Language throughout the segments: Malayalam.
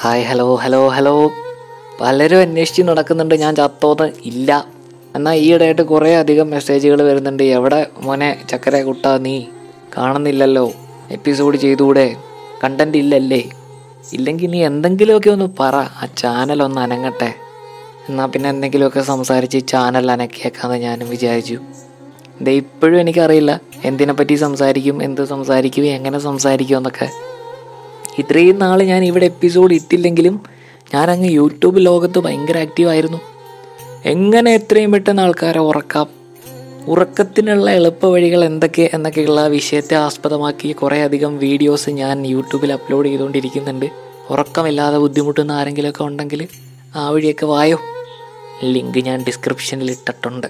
ഹായ് ഹലോ ഹലോ ഹലോ പലരും അന്വേഷിച്ച് നടക്കുന്നുണ്ട് ഞാൻ ചത്തോന്ന് ഇല്ല. എന്നാൽ ഈയിടെയായിട്ട് കുറേ അധികം മെസ്സേജുകൾ വരുന്നുണ്ട്. എവിടെ മോനെ ചക്കര കുട്ട നീ കാണുന്നില്ലല്ലോ. എപ്പിസോഡ് ചെയ്തുകൂടെ കണ്ടന്റ് ഇല്ലല്ലേ? ഇല്ലെങ്കിൽ നീ എന്തെങ്കിലുമൊക്കെ ഒന്ന് പറ ആ ചാനൽ ഒന്ന് അനങ്ങട്ടെ. എന്നാൽ പിന്നെ എന്തെങ്കിലുമൊക്കെ സംസാരിച്ച് ചാനൽ അനക്കിയേക്കാന്ന് ഞാനും വിചാരിച്ചു. ദേ ഇപ്പോഴും എനിക്കറിയില്ല എന്തിനെപ്പറ്റി സംസാരിക്കും എന്ത് സംസാരിക്കും എങ്ങനെ സംസാരിക്കും എന്നൊക്കെ. ഇത്രയും നാൾ ഞാൻ ഇവിടെ എപ്പിസോഡ് ഇട്ടില്ലെങ്കിലും ഞാൻ അങ്ങ് യൂട്യൂബ് ലോകത്ത് ഭയങ്കര ആക്റ്റീവ് ആയിരുന്നു. എങ്ങനെ എത്രയും പെട്ടെന്ന് ആൾക്കാരെ ഉറക്കാം? ഉറക്കത്തിനുള്ള എളുപ്പ വഴികൾ എന്തൊക്കെ എന്നൊക്കെയുള്ള വിഷയത്തെ ആസ്പദമാക്കി കുറേ അധികം വീഡിയോസ് ഞാൻ യൂട്യൂബിൽ അപ്ലോഡ് ചെയ്തുകൊണ്ടിരിക്കുന്നുണ്ട്. ഉറക്കമില്ലാതെ ബുദ്ധിമുട്ടുന്ന ആരെങ്കിലുമൊക്കെ ഉണ്ടെങ്കിൽ ആ വഴിയൊക്കെ വായോ? ലിങ്ക് ഞാൻ ഡിസ്ക്രിപ്ഷനിൽ ഇട്ടിട്ടുണ്ട്.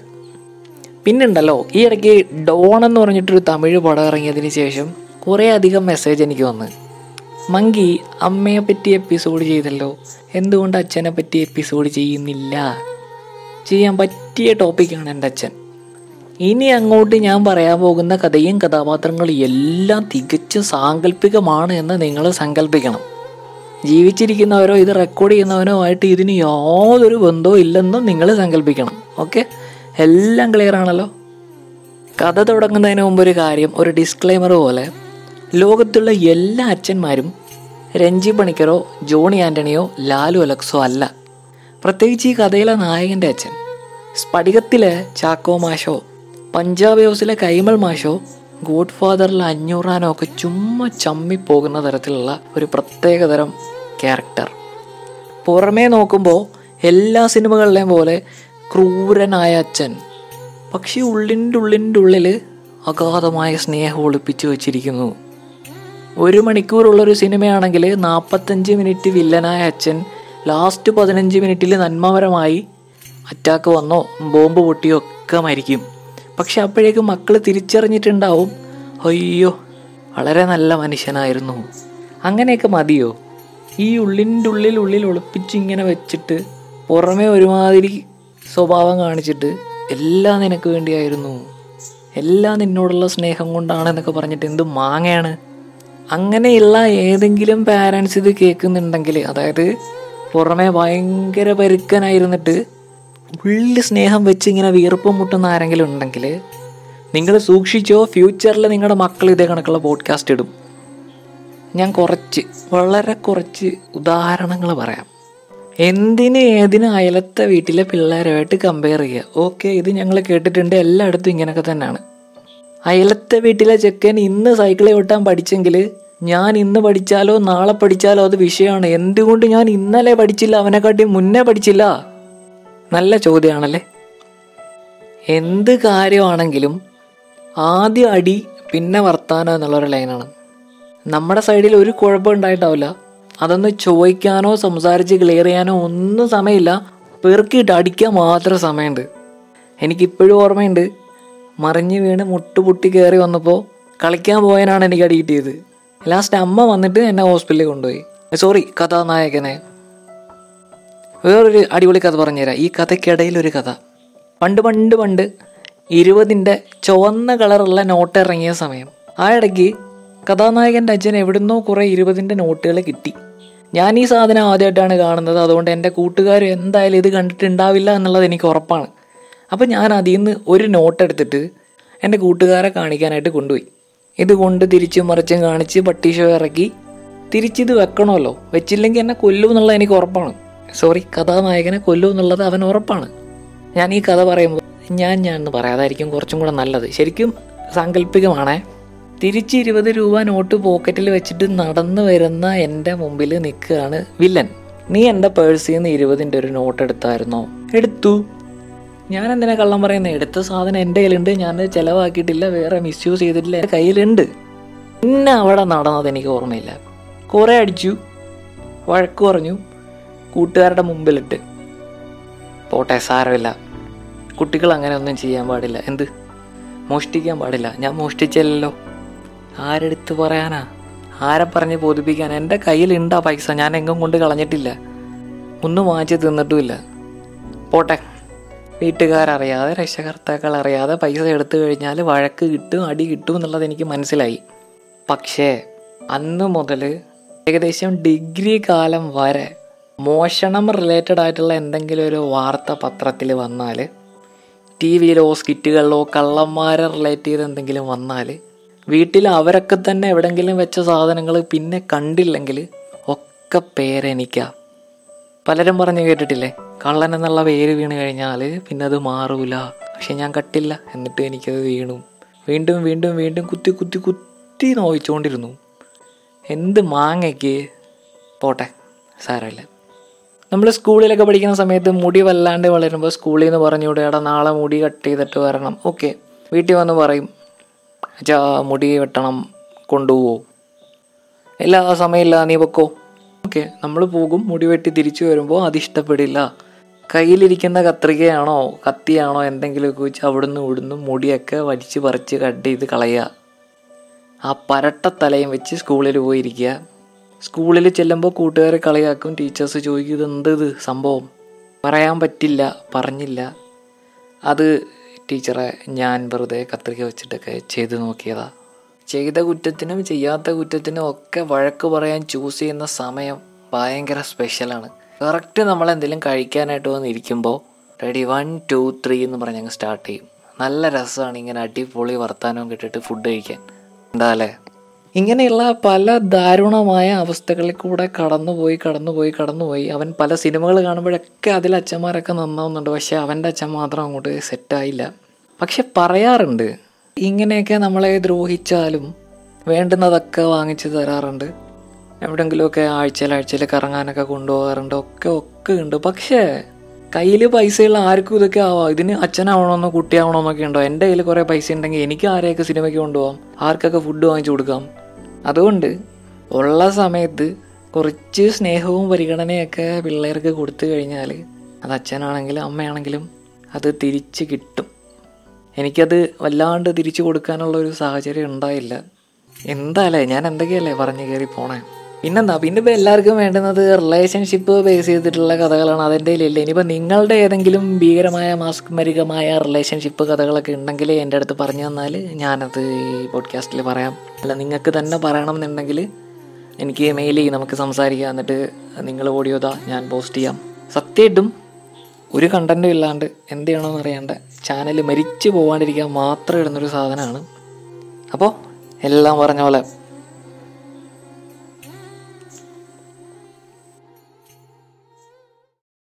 പിന്നുണ്ടല്ലോ ഈ ഇടയ്ക്ക് ഡോൺ എന്ന് പറഞ്ഞിട്ടൊരു തമിഴ് പടം ഇറങ്ങിയതിന് ശേഷം കുറേ അധികം മെസ്സേജ് എനിക്ക് വന്ന്. മങ്കി അമ്മയെ പറ്റി എപ്പിസോഡ് ചെയ്തല്ലോ. എന്തുകൊണ്ട് അച്ഛനെ പറ്റി എപ്പിസോഡ് ചെയ്യുന്നില്ല? ചെയ്യാൻ പറ്റിയ ടോപ്പിക്കാണ് എന്റെ അച്ഛൻ. ഇനി അങ്ങോട്ട് ഞാൻ പറയാൻ പോകുന്ന കഥയും കഥാപാത്രങ്ങളും എല്ലാം തികച്ചും സാങ്കല്പികമാണ് എന്ന് നിങ്ങൾ സങ്കല്പിക്കണം. ജീവിച്ചിരിക്കുന്നവരോ ഇത് റെക്കോർഡ് ചെയ്യുന്നവനോ ആയിട്ട് ഇതിന് യാതൊരു ബന്ധവും ഇല്ലെന്നും നിങ്ങൾ സങ്കല്പിക്കണം. ഓക്കെ എല്ലാം ക്ലിയർ ആണല്ലോ? കഥ തുടങ്ങുന്നതിന് മുമ്പ് ഒരു കാര്യം ഒരു ഡിസ്ക്ലൈമർ പോലെ. ലോകത്തുള്ള എല്ലാ അച്ഛന്മാരും രഞ്ജി പണിക്കറോ ജോണി ആന്റണിയോ ലാലു അലക്സോ അല്ല. പ്രത്യേകിച്ച് ഈ കഥയിലെ നായകന്റെ അച്ഛൻ. സ്ഫടികത്തിലെ ചാക്കോ മാഷോ പഞ്ചാബ് ഹൗസിലെ കൈമൾ മാഷോ ഗോഡ് ഫാദറിലെ അഞ്ഞൂറാനോ ഒക്കെ ചുമ്മാ ചമ്മിപ്പോകുന്ന തരത്തിലുള്ള ഒരു പ്രത്യേകതരം ക്യാരക്ടർ. പുറമേ നോക്കുമ്പോൾ എല്ലാ സിനിമകളിലെയും പോലെ ക്രൂരനായ അച്ഛൻ. പക്ഷേ ഉള്ളിന്റെ ഉള്ളിന്റെ ഉള്ളിൽ അഗാധമായ സ്നേഹം ഒളിപ്പിച്ചു വച്ചിരിക്കുന്നു. ഒരു മണിക്കൂറുള്ളൊരു സിനിമയാണെങ്കിൽ നാൽപ്പത്തഞ്ച് മിനിറ്റ് വില്ലനായ അച്ഛൻ ലാസ്റ്റ് പതിനഞ്ച് മിനിറ്റിൽ നന്മപരമായി അറ്റാക്ക് വന്നോ ബോംബ് പൊട്ടിയോ ഒക്കെ മരിക്കും. പക്ഷെ അപ്പോഴേക്കും മക്കൾ തിരിച്ചറിഞ്ഞിട്ടുണ്ടാവും അയ്യോ വളരെ നല്ല മനുഷ്യനായിരുന്നു. അങ്ങനെയൊക്കെ മതിയോ? ഈ ഉള്ളിന്റെ ഉള്ളിൽ ഉള്ളിൽ ഒളിപ്പിച്ച് ഇങ്ങനെ വെച്ചിട്ട് പുറമേ ഒരുമാതിരി സ്വഭാവം കാണിച്ചിട്ട് എല്ലാം നിനക്ക് വേണ്ടിയായിരുന്നു. എല്ലാം നിന്നോടുള്ള സ്നേഹം കൊണ്ടാണെന്നൊക്കെ പറഞ്ഞിട്ട് എന്ത് മാങ്ങയാണ്? അങ്ങനെയുള്ള ഏതെങ്കിലും പാരൻസ് ഇത് കേൾക്കുന്നുണ്ടെങ്കിൽ അതായത് പുറമെ ഭയങ്കര പരുക്കനായിരുന്നിട്ട് ഉള്ളിൽ സ്നേഹം വെച്ച് ഇങ്ങനെ വീർപ്പം മുട്ടുന്ന ആരെങ്കിലും ഉണ്ടെങ്കിൽ നിങ്ങൾ സൂക്ഷിച്ചോ ഫ്യൂച്ചറിൽ നിങ്ങളുടെ മക്കൾ ഇതേ കണക്കുള്ള പോഡ്കാസ്റ്റ് ഇടും. ഞാൻ കുറച്ച് വളരെ കുറച്ച് ഉദാഹരണങ്ങൾ പറയാം. എന്തിന് ഏതിന് അയലത്തെ വീട്ടിലെ പിള്ളേരുമായിട്ട് കമ്പയർ ചെയ്യുക? ഓക്കെ ഇത് ഞങ്ങൾ കേട്ടിട്ടുണ്ട് എല്ലായിടത്തും ഇങ്ങനെയൊക്കെ തന്നെയാണ്. അയലത്തെ വീട്ടിലെ ചെക്കൻ ഇന്ന് സൈക്കിൾ ഓട്ടാൻ പഠിച്ചെങ്കിൽ ഞാൻ ഇന്ന് പഠിച്ചാലോ നാളെ പഠിച്ചാലോ അത് വിഷയമാണ്. എന്തുകൊണ്ട് ഞാൻ ഇന്നലെ പഠിച്ചില്ല അവനെക്കാട്ടി മുന്നേ പഠിച്ചില്ല? നല്ല ചോദ്യമാണല്ലേ? എന്ത് കാര്യമാണെങ്കിലും ആദ്യ അടി പിന്നെ വർത്താനം എന്നുള്ളൊരു ലൈനാണ് നമ്മുടെ സൈഡിൽ ഒരു കുഴപ്പം ഉണ്ടായിട്ടാവില്ല. അതൊന്ന് ചോദിക്കാനോ സംസാരിച്ച് ക്ലിയർ ചെയ്യാനോ ഒന്നും സമയമില്ല. പെറുക്കിയിട്ട് അടിക്കാൻ മാത്രം സമയമുണ്ട്. എനിക്കിപ്പോഴും ഓർമ്മയുണ്ട്. മറിഞ്ഞ് വീണ് മുട്ടുപൊട്ടി കയറി വന്നപ്പോൾ കളിക്കാൻ പോയനാണ് എനിക്ക് അടി കിട്ടിയത് ലാസ്റ്റ് അമ്മ വന്നിട്ട് എന്നെ ഹോസ്പിറ്റലിൽ കൊണ്ടുപോയി. സോറി കഥാനായകനെ. വേറൊരു അടിപൊളി കഥ പറഞ്ഞുതരാം. ഈ കഥയ്ക്കിടയിൽ ഒരു കഥ. പണ്ട് പണ്ട് പണ്ട് ഇരുപതിന്റെ ചുവന്ന കളറുള്ള നോട്ട് ഇറങ്ങിയ സമയം. ആ ഇടയ്ക്ക് കഥാനായകന്റെ അച്ഛൻ എവിടുന്നോ കുറേ ഇരുപതിന്റെ നോട്ടുകൾ കിട്ടി. ഞാൻ ഈ സാധനം ആദ്യമായിട്ടാണ് കാണുന്നത്. അതുകൊണ്ട് എന്റെ കൂട്ടുകാർ എന്തായാലും ഇത് കണ്ടിട്ടുണ്ടാവില്ല എന്നുള്ളത് എനിക്ക് ഉറപ്പാണ്. അപ്പോൾ ഞാൻ അതിൽ നിന്ന് ഒരു നോട്ട് എടുത്തിട്ട് എന്റെ കൂട്ടുകാരെ കാണിക്കാനായിട്ട് കൊണ്ടുപോയി. ഇത് കൊണ്ട് തിരിച്ചും മറിച്ചും കാണിച്ച് പട്ടീഷോ ഇറക്കി. തിരിച്ചിത് വെക്കണമല്ലോ. വെച്ചില്ലെങ്കിൽ എന്നെ കൊല്ലും എന്നുള്ളത് എനിക്ക് ഉറപ്പാണ്. സോറി കഥാനായകനെ കൊല്ലും എന്നുള്ളത് അവൻ ഉറപ്പാണ്. ഞാൻ ഈ കഥ പറയുമ്പോൾ ഞാൻ ഞാൻ എന്ന് പറയാതായിരിക്കും കുറച്ചും കൂടെ നല്ലത്. ശരിക്കും സാങ്കല്പികമാണേ. തിരിച്ച് ഇരുപത് രൂപ നോട്ട് പോക്കറ്റിൽ വെച്ചിട്ട് നടന്നു വരുന്ന എന്റെ മുമ്പിൽ നിൽക്കുകയാണ് വില്ലൻ. നീ എന്റെ പേഴ്സിൽ നിന്ന് ഇരുപതിന്റെ ഒരു നോട്ട് എടുത്തായിരുന്നോ? എടുത്തു. ഞാൻ എന്തിനാ കള്ളം പറയുന്നത് എടുത്ത സാധനം എന്റെ കയ്യിലുണ്ട്. ഞാൻ ചിലവാക്കിയിട്ടില്ല. വേറെ മിസ്യൂസ് ചെയ്തിട്ടില്ല. എന്റെ കയ്യിലുണ്ട്. പിന്നെ അവിടെ നടന്നത് എനിക്ക് ഓർമ്മയില്ല. കുറേ അടിച്ചു. വഴക്ക് പറഞ്ഞു. കൂട്ടുകാരുടെ മുമ്പിലിട്ട്. പോട്ടെ സാരമില്ല. കുട്ടികൾ അങ്ങനെ ഒന്നും ചെയ്യാൻ പാടില്ല. എന്ത്? മോഷ്ടിക്കാൻ പാടില്ല. ഞാൻ മോഷ്ടിച്ചല്ലോ ആരെടുത്ത് പറയാനാ? ആരെ പറഞ്ഞ് ബോധിപ്പിക്കാൻ? എന്റെ കയ്യിലുണ്ടാ പൈസ. ഞാൻ എങ്ങും കൊണ്ട് കളഞ്ഞിട്ടില്ല. ഒന്നും വാങ്ങിച്ച് തിന്നിട്ടുമില്ല. പോട്ടെ. വീട്ടുകാരറിയാതെ രക്ഷകർത്താക്കൾ അറിയാതെ പൈസ എടുത്തു കഴിഞ്ഞാൽ വഴക്ക് കിട്ടും അടി കിട്ടും എന്നുള്ളത് എനിക്ക് മനസ്സിലായി. പക്ഷേ അന്ന് മുതൽ ഏകദേശം ഡിഗ്രി കാലം വരെ മോഷണം റിലേറ്റഡ് ആയിട്ടുള്ള എന്തെങ്കിലും ഒരു വാർത്ത പത്രത്തിൽ വന്നാൽ ടി വിയിലോ സ്കിറ്റുകളിലോ കള്ളന്മാരെ റിലേറ്റ് ചെയ്ത് എന്തെങ്കിലും വന്നാൽ വീട്ടിൽ അവരൊക്കെ തന്നെ എവിടെങ്കിലും വെച്ച സാധനങ്ങൾ പിന്നെ കണ്ടില്ലെങ്കിൽ ഒക്കെ പേരെനിക്കാ. പലരും പറഞ്ഞു കേട്ടിട്ടില്ലേ? കള്ളൻ എന്നുള്ള പേര് വീണ് കഴിഞ്ഞാൽ പിന്നെ അത് മാറൂല. പക്ഷെ ഞാൻ കട്ടില്ല. എന്നിട്ട് എനിക്കത് വീണു. വീണ്ടും വീണ്ടും വീണ്ടും കുത്തി കുത്തി കുത്തി നോവിച്ചുകൊണ്ടിരുന്നു എന്ത് മാങ്ങയ്ക്ക്? പോട്ടെ സാരമില്ല. നമ്മൾ സ്കൂളിലൊക്കെ പഠിക്കുന്ന സമയത്ത് മുടി വല്ലാണ്ട് വളരുമ്പോൾ സ്കൂളിൽ നിന്ന് പറഞ്ഞു എടാ നാളെ മുടി കട്ട് ചെയ്തിട്ട് വരണം. ഓക്കെ. വീട്ടിൽ വന്ന് പറയും അച്ഛാ മുടി വെട്ടണം കൊണ്ടുപോകും എല്ലാ സമയമില്ല നീ പൊക്കോ. ഓക്കെ. നമ്മൾ പോകും മുടി വെട്ടി തിരിച്ചു വരുമ്പോൾ അത് ഇഷ്ടപ്പെടില്ല. കയ്യിലിരിക്കുന്ന കത്രികയാണോ കത്തിയാണോ എന്തെങ്കിലുമൊക്കെ വെച്ച് അവിടുന്ന് ഇവിടുന്ന് മുടിയൊക്കെ വലിച്ച് പറിച്ച് കട്ട് ചെയ്ത് കളയുക. ആ പരട്ട തലയും വെച്ച് സ്കൂളിൽ പോയിരിക്കുക. സ്കൂളിൽ ചെല്ലുമ്പോൾ കൂട്ടുകാരെ കളിയാക്കും ടീച്ചേഴ്സ് ചോദിക്കും ഇത് എന്ത് ഇത് സംഭവം? പറയാൻ പറ്റില്ല പറഞ്ഞില്ല. അത് ടീച്ചറെ ഞാൻ വെറുതെ കത്രിക വെച്ചിട്ടൊക്കെ ചെയ്ത് നോക്കിയതാ. ചെയ്ത കുറ്റത്തിനും ചെയ്യാത്ത കുറ്റത്തിനും ഒക്കെ വഴക്ക് പറയാൻ ചൂസ് ചെയ്യുന്ന സമയം ഭയങ്കര സ്പെഷ്യലാണ് കറക്റ്റ് നമ്മൾ എന്തെങ്കിലും കഴിക്കാനായിട്ട് വന്നിരിക്കുമ്പോൾ റെഡി വൺ ടു ത്രീ എന്ന് പറഞ്ഞ് അങ്ങ് സ്റ്റാർട്ട് ചെയ്യും. നല്ല രസമാണ് ഇങ്ങനെ അടിപൊളി വർത്താനവും കിട്ടിയിട്ട് ഫുഡ് കഴിക്കാൻ. എന്താ അല്ലേ? ഇങ്ങനെയുള്ള പല ദാരുണമായ അവസ്ഥകളിൽ കൂടെ കടന്നുപോയി കടന്നുപോയി കടന്നുപോയി. അവൻ പല സിനിമകൾ കാണുമ്പോഴൊക്കെ അതിൽ അച്ഛന്മാരൊക്കെ നന്നാവുന്നുണ്ട്. പക്ഷേ അവന്റെ അച്ഛൻ മാത്രം അങ്ങോട്ട് സെറ്റായില്ല പക്ഷെ പറയാറുണ്ട്. ഇങ്ങനെയൊക്കെ നമ്മളെ ദ്രോഹിച്ചാലും വേണ്ടുന്നതൊക്കെ വാങ്ങിച്ചു തരാറുണ്ട്. എവിടെങ്കിലുമൊക്കെ ആഴ്ചയിൽ ആഴ്ചയിൽ കറങ്ങാനൊക്കെ കൊണ്ടുപോകാറുണ്ട്. ഒക്കെ ഒക്കെ ഉണ്ട്. പക്ഷേ കയ്യിൽ പൈസയുള്ള ആർക്കും ഇതൊക്കെ ആവാം. ഇതിന് അച്ഛനാവണമെന്നോ കുട്ടിയാവണമെന്നൊക്കെ ഉണ്ടോ? എന്റെ കയ്യിൽ കുറേ പൈസ ഉണ്ടെങ്കിൽ എനിക്ക് ആരെയൊക്കെ സിനിമയ്ക്ക് കൊണ്ടുപോകാം? ആർക്കൊക്കെ ഫുഡ് വാങ്ങിച്ചു കൊടുക്കാം? അതുകൊണ്ട് ഉള്ള സമയത്ത് കുറച്ച് സ്നേഹവും പരിഗണനയൊക്കെ പിള്ളേർക്ക് കൊടുത്തു കഴിഞ്ഞാൽ അത് അച്ഛനാണെങ്കിലും അമ്മയാണെങ്കിലും അത് തിരിച്ച് കിട്ടും. എനിക്കത് വല്ലാണ്ട് തിരിച്ചു കൊടുക്കാനുള്ള ഒരു സാഹചര്യം ഉണ്ടായില്ല. എന്തായാലേ ഞാൻ എന്തൊക്കെയല്ലേ പറഞ്ഞു കയറി പോണേ? പിന്നെന്താ പിന്നെ ഇപ്പോൾ എല്ലാവർക്കും വേണ്ടുന്നത് റിലേഷൻഷിപ്പ് ബേസ് ചെയ്തിട്ടുള്ള കഥകളാണ്. അതിന്റെ ഇല്ലേ ഇനിയിപ്പോൾ നിങ്ങളുടെ ഏതെങ്കിലും ഭീകരമായ മാസ്മരികമായ റിലേഷൻഷിപ്പ് കഥകളൊക്കെ ഉണ്ടെങ്കിൽ എന്റെ അടുത്ത് പറഞ്ഞു തന്നാൽ ഞാനത് ഈ പോഡ്കാസ്റ്റിൽ പറയാം. അല്ല നിങ്ങൾക്ക് തന്നെ പറയണം എന്നുണ്ടെങ്കിൽ എനിക്ക് മെയിൽ ചെയ്യും നമുക്ക് സംസാരിക്കാം. എന്നിട്ട് നിങ്ങൾ ഓഡിയോതാ ഞാൻ പോസ്റ്റ് ചെയ്യാം. സത്യമായിട്ടും ഒരു കണ്ടന്റും ഇല്ലാണ്ട് എന്ത് ചെയ്യണമെന്ന് അറിയാണ്ട് ചാനൽ മരിച്ചു പോകാണ്ടിരിക്കാൻ മാത്രം ഇടുന്നൊരു സാധനമാണ്. അപ്പോൾ എല്ലാം പറഞ്ഞ പോലെ